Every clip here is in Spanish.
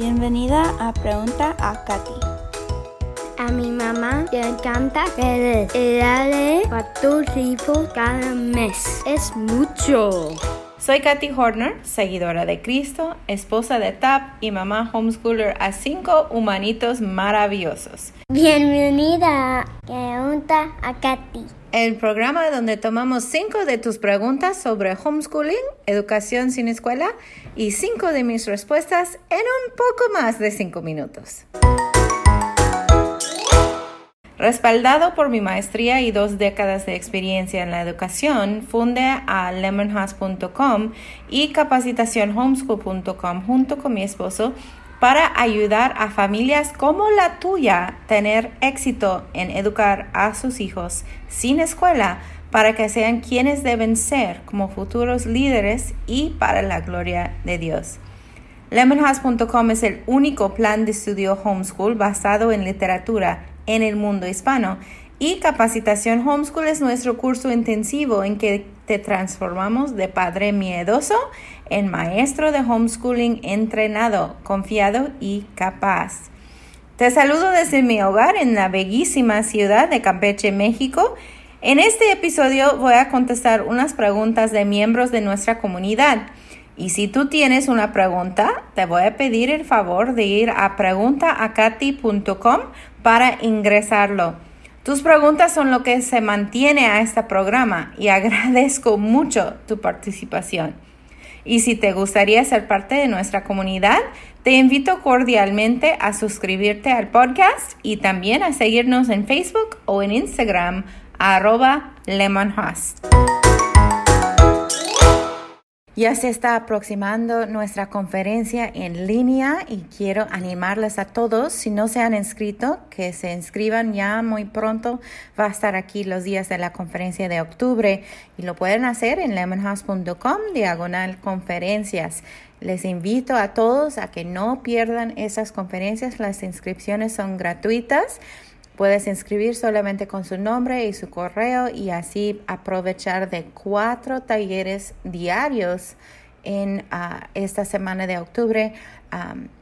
Bienvenida a Pregunta a Katy. A mi mamá le encanta leer y darle cuatro cada mes. Es mucho. Soy Katy Horner, seguidora de Cristo, esposa de TAP y mamá homeschooler a cinco humanitos maravillosos. Bienvenida a Pregunta a Katy. El programa donde tomamos cinco de tus preguntas sobre homeschooling, educación sin escuela y cinco de mis respuestas en un poco más de cinco minutos. Respaldado por mi maestría y dos décadas de experiencia en la educación, funde a lemonhouse.com y capacitacionhomeschool.com junto con mi esposo para ayudar a familias como la tuya tener éxito en educar a sus hijos sin escuela para que sean quienes deben ser como futuros líderes y para la gloria de Dios. Lemonhouse.com es el único plan de estudio homeschool basado en literatura en el mundo hispano. Y Capacitación Homeschool es nuestro curso intensivo en que te transformamos de padre miedoso en maestro de homeschooling entrenado, confiado y capaz. Te saludo desde mi hogar en la bellísima ciudad de Campeche, México. En este episodio voy a contestar unas preguntas de miembros de nuestra comunidad. Y si tú tienes una pregunta, te voy a pedir el favor de ir a preguntaacati.com para ingresarlo. Tus preguntas son lo que se mantiene a este programa y agradezco mucho tu participación. Y si te gustaría ser parte de nuestra comunidad, te invito cordialmente a suscribirte al podcast y también a seguirnos en Facebook o en Instagram arroba lemonhost. Ya se está aproximando nuestra conferencia en línea y quiero animarles a todos, si no se han inscrito, que se inscriban ya muy pronto. Va a estar aquí los días de la conferencia de octubre y lo pueden hacer en lemonhouse.com diagonal conferencias. Les invito a todos a que no pierdan esas conferencias. Las inscripciones son gratuitas. Puedes inscribir solamente con su nombre y su correo y así aprovechar de cuatro talleres diarios en ah, esta semana de octubre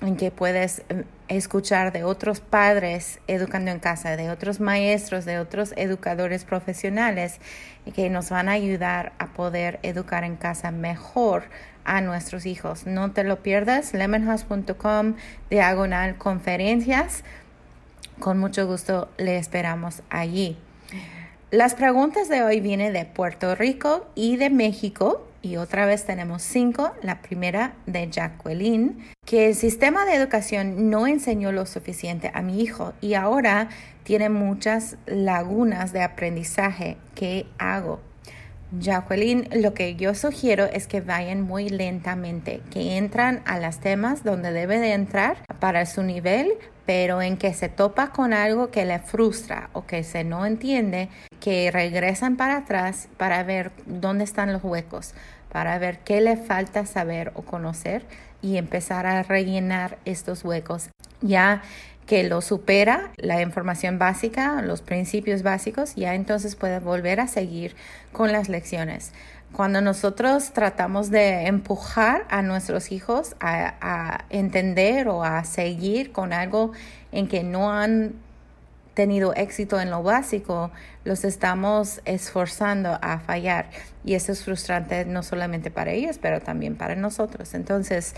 en que puedes em, escuchar de otros padres educando en casa, de otros maestros, de otros educadores profesionales que nos van a ayudar a poder educar en casa mejor a nuestros hijos. No te lo pierdas, lemonhouse.com diagonal conferencias con mucho gusto le esperamos allí. Las preguntas de hoy vienen de Puerto Rico y de México. Y otra vez tenemos cinco. La primera de Jacqueline, que el sistema de educación no enseñó lo suficiente a mi hijo y ahora tiene muchas lagunas de aprendizaje. ¿Qué hago? Jacqueline, lo que yo sugiero es que vayan muy lentamente, que entran a los temas donde debe de entrar para su nivel, pero en que se topa con algo que le frustra o que se no entiende, que regresan para atrás para ver dónde están los huecos, para ver qué le falta saber o conocer y empezar a rellenar estos huecos. Ya que lo supera la información básica, los principios básicos, ya entonces puede volver a seguir con las lecciones. Cuando nosotros tratamos de empujar a nuestros hijos a, a entender o a seguir con algo en que no han tenido éxito en lo básico, los estamos esforzando a fallar. Y eso es frustrante no solamente para ellos, pero también para nosotros. Entonces,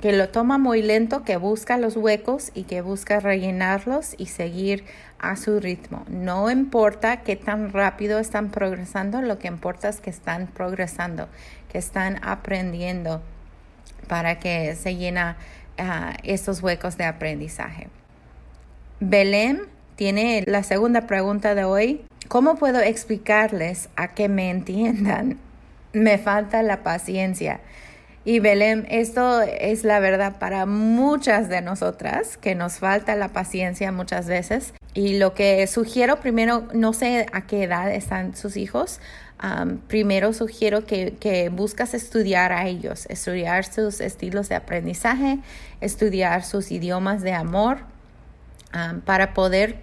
que lo toma muy lento, que busca los huecos y que busca rellenarlos y seguir a su ritmo. No importa qué tan rápido están progresando, lo que importa es que están progresando, que están aprendiendo para que se llena uh, estos huecos de aprendizaje. Belém tiene la segunda pregunta de hoy. ¿Cómo puedo explicarles a que me entiendan? Me falta la paciencia. Y Belén, esto es la verdad para muchas de nosotras, que nos falta la paciencia muchas veces. Y lo que sugiero primero, no sé a qué edad están sus hijos, primero sugiero que, que buscas estudiar a ellos, estudiar sus estilos de aprendizaje, estudiar sus idiomas de amor, para poder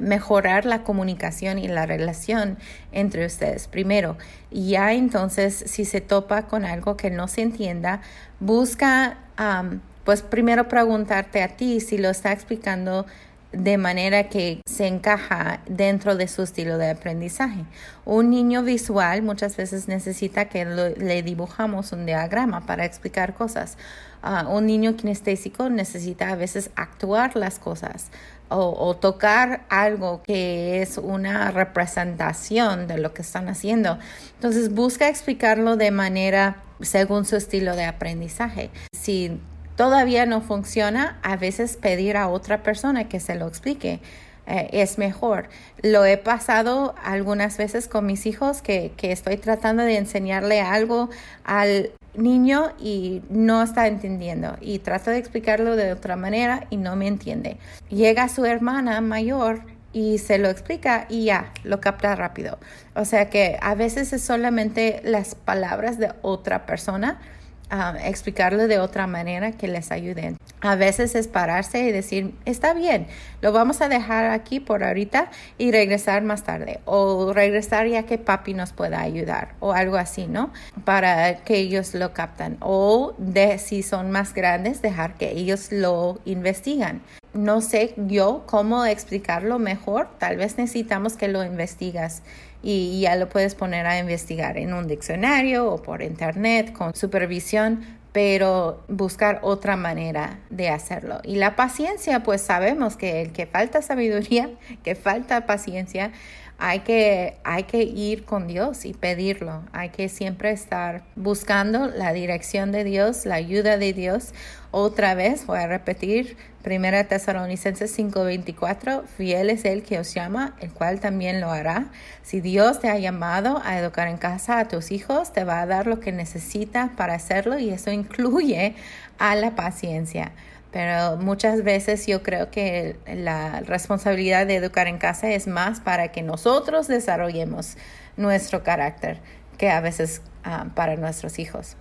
mejorar la comunicación y la relación entre ustedes primero. Y ya entonces, si se topa con algo que no se entienda, busca pues primero preguntarte a ti si lo está explicando de manera que se encaja dentro de su estilo de aprendizaje. Un niño visual muchas veces necesita que le dibujamos un diagrama para explicar cosas. Ah, un niño kinestésico necesita a veces actuar las cosas o, tocar algo que es una representación de lo que están haciendo. Entonces busca explicarlo de manera según su estilo de aprendizaje. Si todavía no funciona, a veces pedir a otra persona que se lo explique. Eh, es mejor. Lo he pasado algunas veces con mis hijos que estoy tratando de enseñarle algo al niño y no está entendiendo y trato de explicarlo de otra manera y no me entiende. Llega su hermana mayor y se lo explica y ya, lo capta rápido. O sea que a veces es solamente las palabras de otra persona explicarlo de otra manera que les ayuden. A veces es pararse y decir, está bien, lo vamos a dejar aquí por ahorita y regresar más tarde o regresar ya que papi nos pueda ayudar o algo así, ¿no? Para que ellos lo captan o de si son más grandes dejar que ellos lo investigan. No sé yo cómo explicarlo mejor, tal vez necesitamos que lo investigas y ya lo puedes poner a investigar en un diccionario o por internet con supervisión, pero buscar otra manera de hacerlo. Y la paciencia, pues sabemos que el que falta sabiduría, que falta paciencia, hay que, hay que ir con Dios y pedirlo. Hay que siempre estar buscando la dirección de Dios, la ayuda de Dios. Otra vez voy a repetir, Primera Tesalonicenses 5:24, fiel es el que os llama, el cual también lo hará. Si Dios te ha llamado a educar en casa a tus hijos, te va a dar lo que necesita para hacerlo y eso incluye a la paciencia pero muchas veces yo creo que la responsabilidad de educar en casa es más para que nosotros desarrollemos nuestro carácter que a veces ah, para nuestros hijos.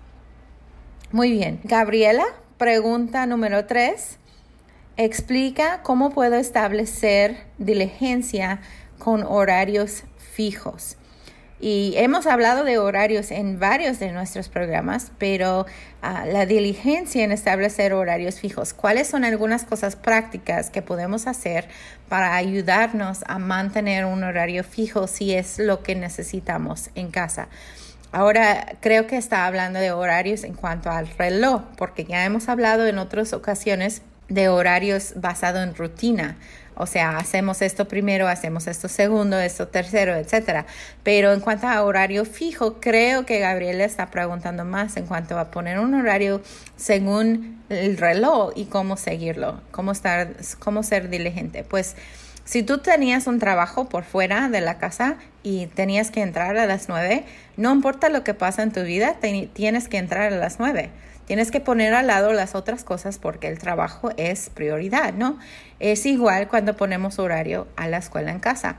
Muy bien, Gabriela, pregunta número tres. Explica cómo puedo establecer diligencia con horarios fijos. Y hemos hablado de horarios en varios de nuestros programas, pero ah, la diligencia en establecer horarios fijos, ¿cuáles son algunas cosas prácticas que podemos hacer para ayudarnos a mantener un horario fijo si es lo que necesitamos en casa? Ahora creo que está hablando de horarios en cuanto al reloj, porque ya hemos hablado en otras ocasiones de horarios basado en rutina. O sea, hacemos esto primero, hacemos esto segundo, esto tercero, etcétera. Pero en cuanto a horario fijo, creo que Gabriela está preguntando más en cuanto a poner un horario según el reloj y cómo seguirlo, cómo estar, cómo ser diligente. Pues si tú tenías un trabajo por fuera de la casa y tenías que entrar a las nueve, no importa lo que pasa en tu vida, tienes que entrar a las nueve. Tienes que poner al lado las otras cosas porque el trabajo es prioridad, ¿no? Es igual cuando ponemos horario a la escuela en casa.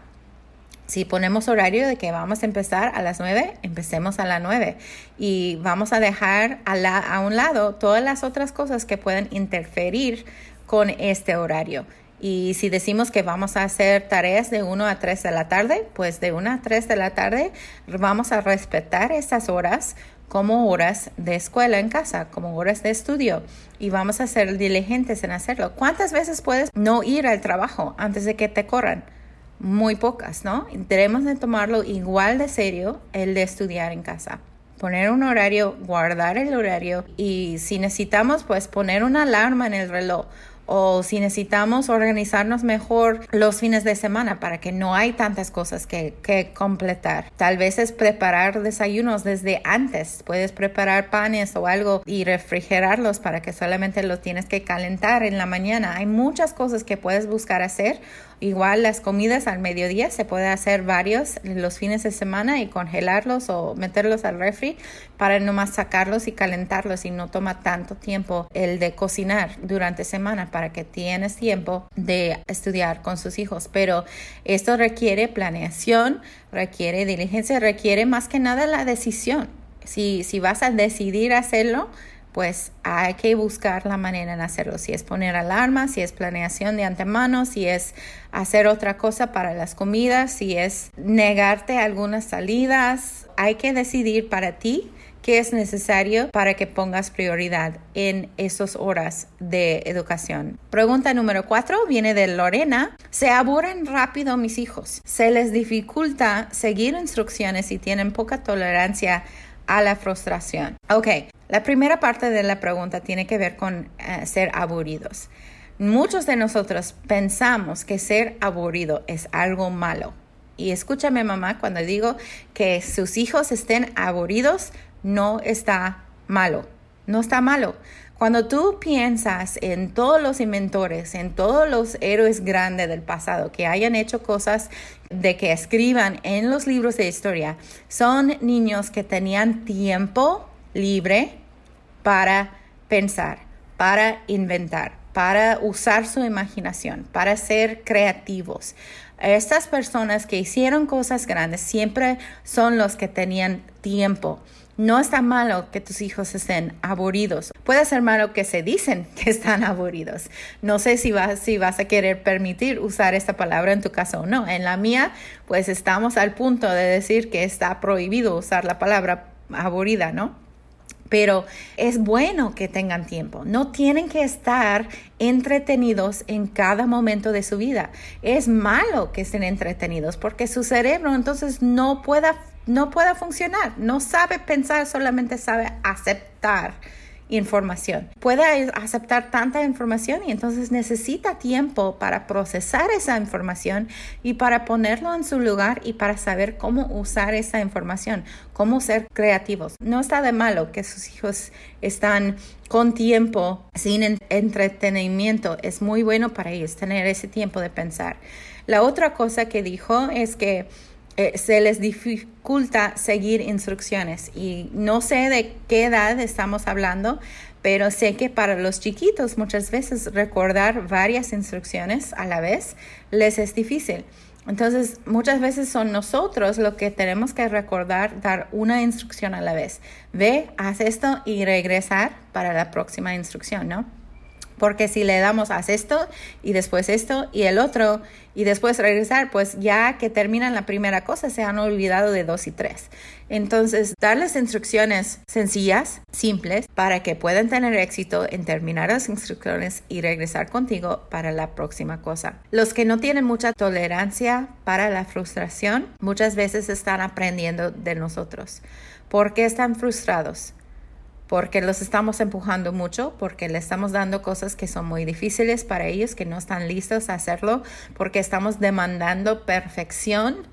Si ponemos horario de que vamos a empezar a las 9, empecemos a las 9 y vamos a dejar a, un lado todas las otras cosas que pueden interferir con este horario. Y si decimos que vamos a hacer tareas de 1 a 3 de la tarde, pues de 1 a 3 de la tarde vamos a respetar esas horas como horas de escuela en casa, como horas de estudio y vamos a ser diligentes en hacerlo. ¿Cuántas veces puedes no ir al trabajo antes de que te corran? Muy pocas, ¿no? Debemos de tomarlo igual de serio el de estudiar en casa. Poner un horario, guardar el horario y si necesitamos, pues poner una alarma en el reloj o si necesitamos organizarnos mejor los fines de semana para que no hay tantas cosas que, que, completar. Tal vez es preparar desayunos desde antes. Puedes preparar panes o algo y refrigerarlos para que solamente los tienes que calentar en la mañana. Hay muchas cosas que puedes buscar hacer Igual las comidas al mediodía se puede hacer varios los fines de semana y congelarlos o meterlos al refri para nomás sacarlos y calentarlos y no toma tanto tiempo el de cocinar durante semana para que tienes tiempo de estudiar con sus hijos. Pero esto requiere planeación, requiere diligencia, requiere más que nada la decisión. Si, si vas a decidir hacerlo, pues hay que buscar la manera en hacerlo. Si es poner alarma, si es planeación de antemano, si es hacer otra cosa para las comidas, si es negarte algunas salidas, hay que decidir para ti que es necesario para que pongas prioridad en esas horas de educación. Pregunta número cuatro viene de Lorena. Se aburren rápido mis hijos. Se les dificulta seguir instrucciones y tienen poca tolerancia a la frustración. Ok, la primera parte de la pregunta tiene que ver con eh, ser aburridos. Muchos de nosotros pensamos que ser aburrido es algo malo. Y escúchame mamá, cuando digo que sus hijos estén aburridos, no está malo. No está malo. Cuando tú piensas en todos los inventores, en todos los héroes grandes del pasado que hayan hecho cosas de que escriban en los libros de historia, son niños que tenían tiempo libre para pensar, para inventar, para usar su imaginación, para ser creativos. Estas personas que hicieron cosas grandes siempre son los que tenían tiempo. No está malo que tus hijos estén aburridos. Puede ser malo que se dicen que están aburridos. No sé si vas, si vas a querer permitir usar esta palabra en tu caso o no. En la mía, pues estamos al punto de decir que está prohibido usar la palabra aburrida, ¿no? Pero es bueno que tengan tiempo. No tienen que estar entretenidos en cada momento de su vida. Es malo que estén entretenidos porque su cerebro entonces no pueda, no pueda funcionar. No sabe pensar, solamente sabe aceptar información. Puede aceptar tanta información y entonces necesita tiempo para procesar esa información y para ponerlo en su lugar y para saber cómo usar esa información, cómo ser creativos. No está de malo que sus hijos están con tiempo, sin entretenimiento. Es muy bueno para ellos tener ese tiempo de pensar. La otra cosa que dijo es que eh, se les dificulta seguir instrucciones y no sé de qué edad estamos hablando, pero sé que para los chiquitos muchas veces recordar varias instrucciones a la vez les es difícil. Entonces, muchas veces son nosotros lo que tenemos que recordar, dar una instrucción a la vez. Ve, haz esto y regresar para la próxima instrucción, ¿no? Porque si le damos haz esto y después esto y el otro y después regresar, pues ya que terminan la primera cosa se han olvidado de dos y tres. Entonces, darles instrucciones sencillas, simples, para que puedan tener éxito en terminar las instrucciones y regresar contigo para la próxima cosa. Los que no tienen mucha tolerancia para la frustración, muchas veces están aprendiendo de nosotros. ¿Por qué están frustrados? Porque los estamos empujando mucho, porque le estamos dando cosas que son muy difíciles para ellos, que no están listos a hacerlo, porque estamos demandando perfección.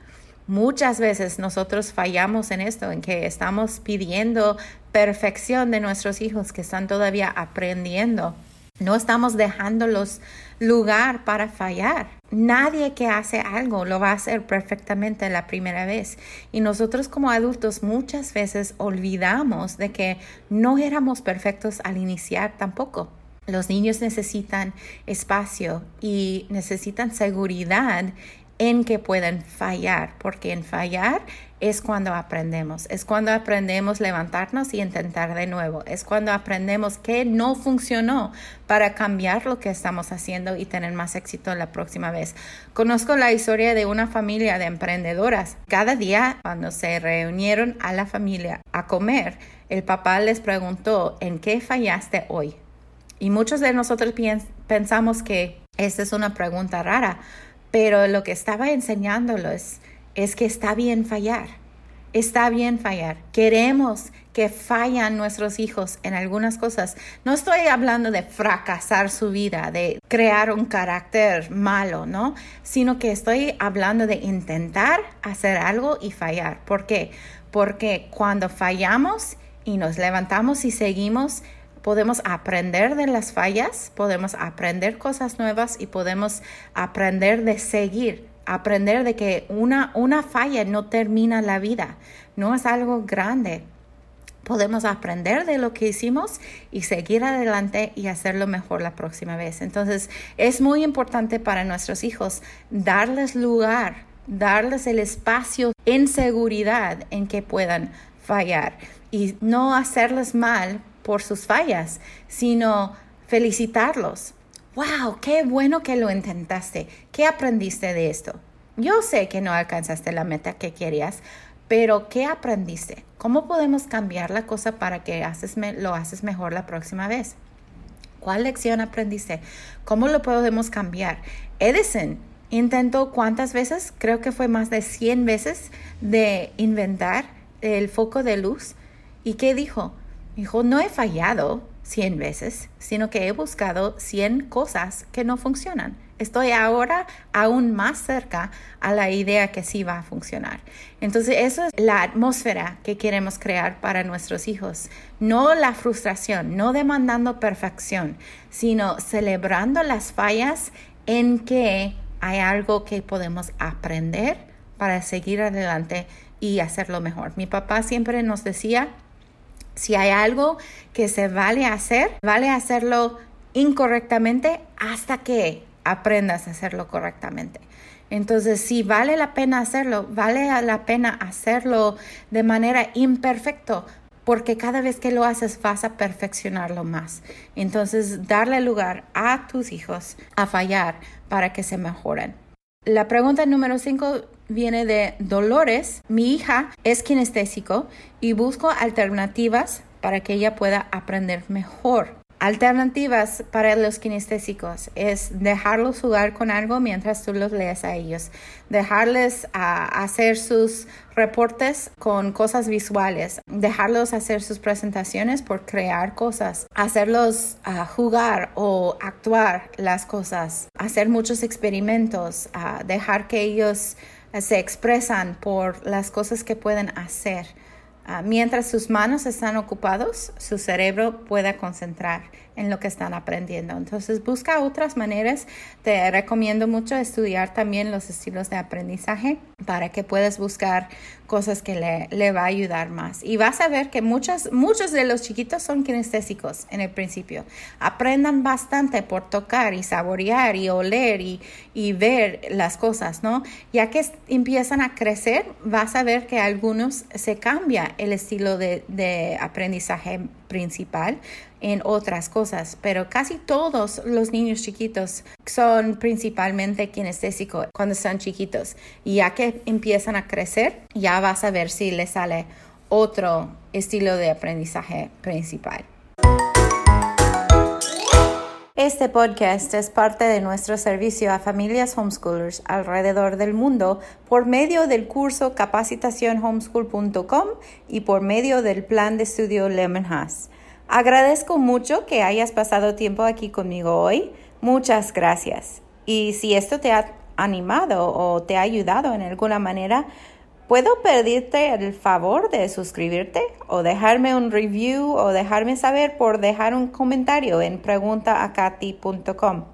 Muchas veces nosotros fallamos en esto, en que estamos pidiendo perfección de nuestros hijos que están todavía aprendiendo. No estamos dejándolos lugar para fallar. Nadie que hace algo lo va a hacer perfectamente la primera vez. Y nosotros como adultos muchas veces olvidamos de que no éramos perfectos al iniciar tampoco. Los niños necesitan espacio y necesitan seguridad en que pueden fallar, porque en fallar es cuando aprendemos, es cuando aprendemos levantarnos y intentar de nuevo, es cuando aprendemos que no funcionó para cambiar lo que estamos haciendo y tener más éxito la próxima vez. Conozco la historia de una familia de emprendedoras. Cada día cuando se reunieron a la familia a comer, el papá les preguntó, ¿en qué fallaste hoy? Y muchos de nosotros pensamos que esta es una pregunta rara, pero lo que estaba enseñándolos es que está bien fallar. Está bien fallar. Queremos que fallan nuestros hijos en algunas cosas. No estoy hablando de fracasar su vida, de crear un carácter malo, ¿no? Sino que estoy hablando de intentar hacer algo y fallar. ¿Por qué? Porque cuando fallamos y nos levantamos y seguimos, podemos aprender de las fallas, podemos aprender cosas nuevas y podemos aprender de seguir, aprender de que una, una falla no termina la vida, no es algo grande. Podemos aprender de lo que hicimos y seguir adelante y hacerlo mejor la próxima vez. Entonces, es muy importante para nuestros hijos darles lugar, darles el espacio en seguridad en que puedan fallar y no hacerles mal por sus fallas, sino felicitarlos. ¡Wow! ¡Qué bueno que lo intentaste! ¿Qué aprendiste de esto? Yo sé que no alcanzaste la meta que querías, Pero, ¿qué aprendiste? ¿Cómo podemos cambiar la cosa para que lo haces mejor la próxima vez? ¿Cuál lección aprendiste? ¿Cómo lo podemos cambiar? Edison intentó cuántas veces, creo que fue más de 100 veces, de inventar el foco de luz. ¿Y qué dijo? Dijo, no he fallado 100 veces, sino que he buscado 100 cosas que no funcionan. Estoy ahora aún más cerca a la idea que sí va a funcionar. Entonces, eso es la atmósfera que queremos crear para nuestros hijos. No la frustración, no demandando perfección, sino celebrando las fallas en que hay algo que podemos aprender para seguir adelante y hacerlo mejor. Mi papá siempre nos decía, si hay algo que se vale hacer, vale hacerlo incorrectamente hasta que aprendas a hacerlo correctamente. Entonces, si vale la pena hacerlo, vale la pena hacerlo de manera imperfecta, porque cada vez que lo haces vas a perfeccionarlo más. Entonces, darle lugar a tus hijos a fallar para que se mejoren. La pregunta número 5 viene de Dolores. Mi hija es kinestésico y busco alternativas para que ella pueda aprender mejor. Alternativas para los kinestésicos es dejarlos jugar con algo mientras tú los lees a ellos, dejarles hacer sus reportes con cosas visuales, dejarlos hacer sus presentaciones por crear cosas, hacerlos jugar o actuar las cosas, hacer muchos experimentos, dejar que ellos se expresan por las cosas que pueden hacer. Ah, mientras sus manos están ocupados, su cerebro pueda concentrar en lo que están aprendiendo. Entonces busca otras maneras. Te recomiendo mucho estudiar también los estilos de aprendizaje para que puedas buscar cosas que le, le, va a ayudar más. Y vas a ver que muchos, muchos de los chiquitos son kinestésicos en el principio. Aprendan bastante por tocar y saborear y oler y, y ver las cosas, ¿no? Ya que empiezan a crecer, vas a ver que algunos se cambia el estilo de, de aprendizaje principal en otras cosas, pero casi todos los niños chiquitos son principalmente kinestésicos cuando están chiquitos. Y ya que empiezan a crecer, ya vas a ver si les sale otro estilo de aprendizaje principal. Este podcast es parte de nuestro servicio a familias homeschoolers alrededor del mundo por medio del curso capacitacionhomeschool.com y por medio del plan de estudio Lemon Agradezco mucho que hayas pasado tiempo aquí conmigo hoy. Muchas gracias. Y si esto te ha animado o te ha ayudado en alguna manera, ¿Puedo pedirte el favor de suscribirte o dejarme un review o dejarme saber por dejar un comentario en preguntaacati.com?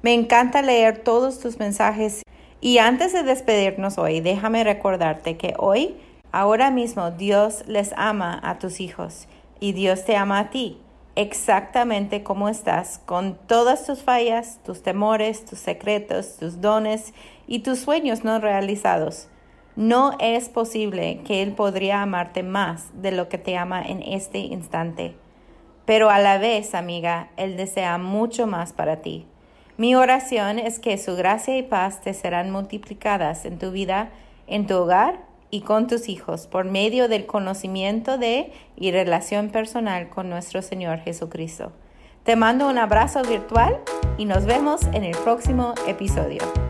Me encanta leer todos tus mensajes y antes de despedirnos hoy, déjame recordarte que hoy, ahora mismo, Dios les ama a tus hijos y Dios te ama a ti, exactamente como estás, con todas tus fallas, tus temores, tus secretos, tus dones y tus sueños no realizados. No es posible que Él podría amarte más de lo que te ama en este instante. Pero a la vez, amiga, Él desea mucho más para ti. Mi oración es que su gracia y paz te serán multiplicadas en tu vida, en tu hogar y con tus hijos por medio del conocimiento de y relación personal con nuestro Señor Jesucristo. Te mando un abrazo virtual y nos vemos en el próximo episodio.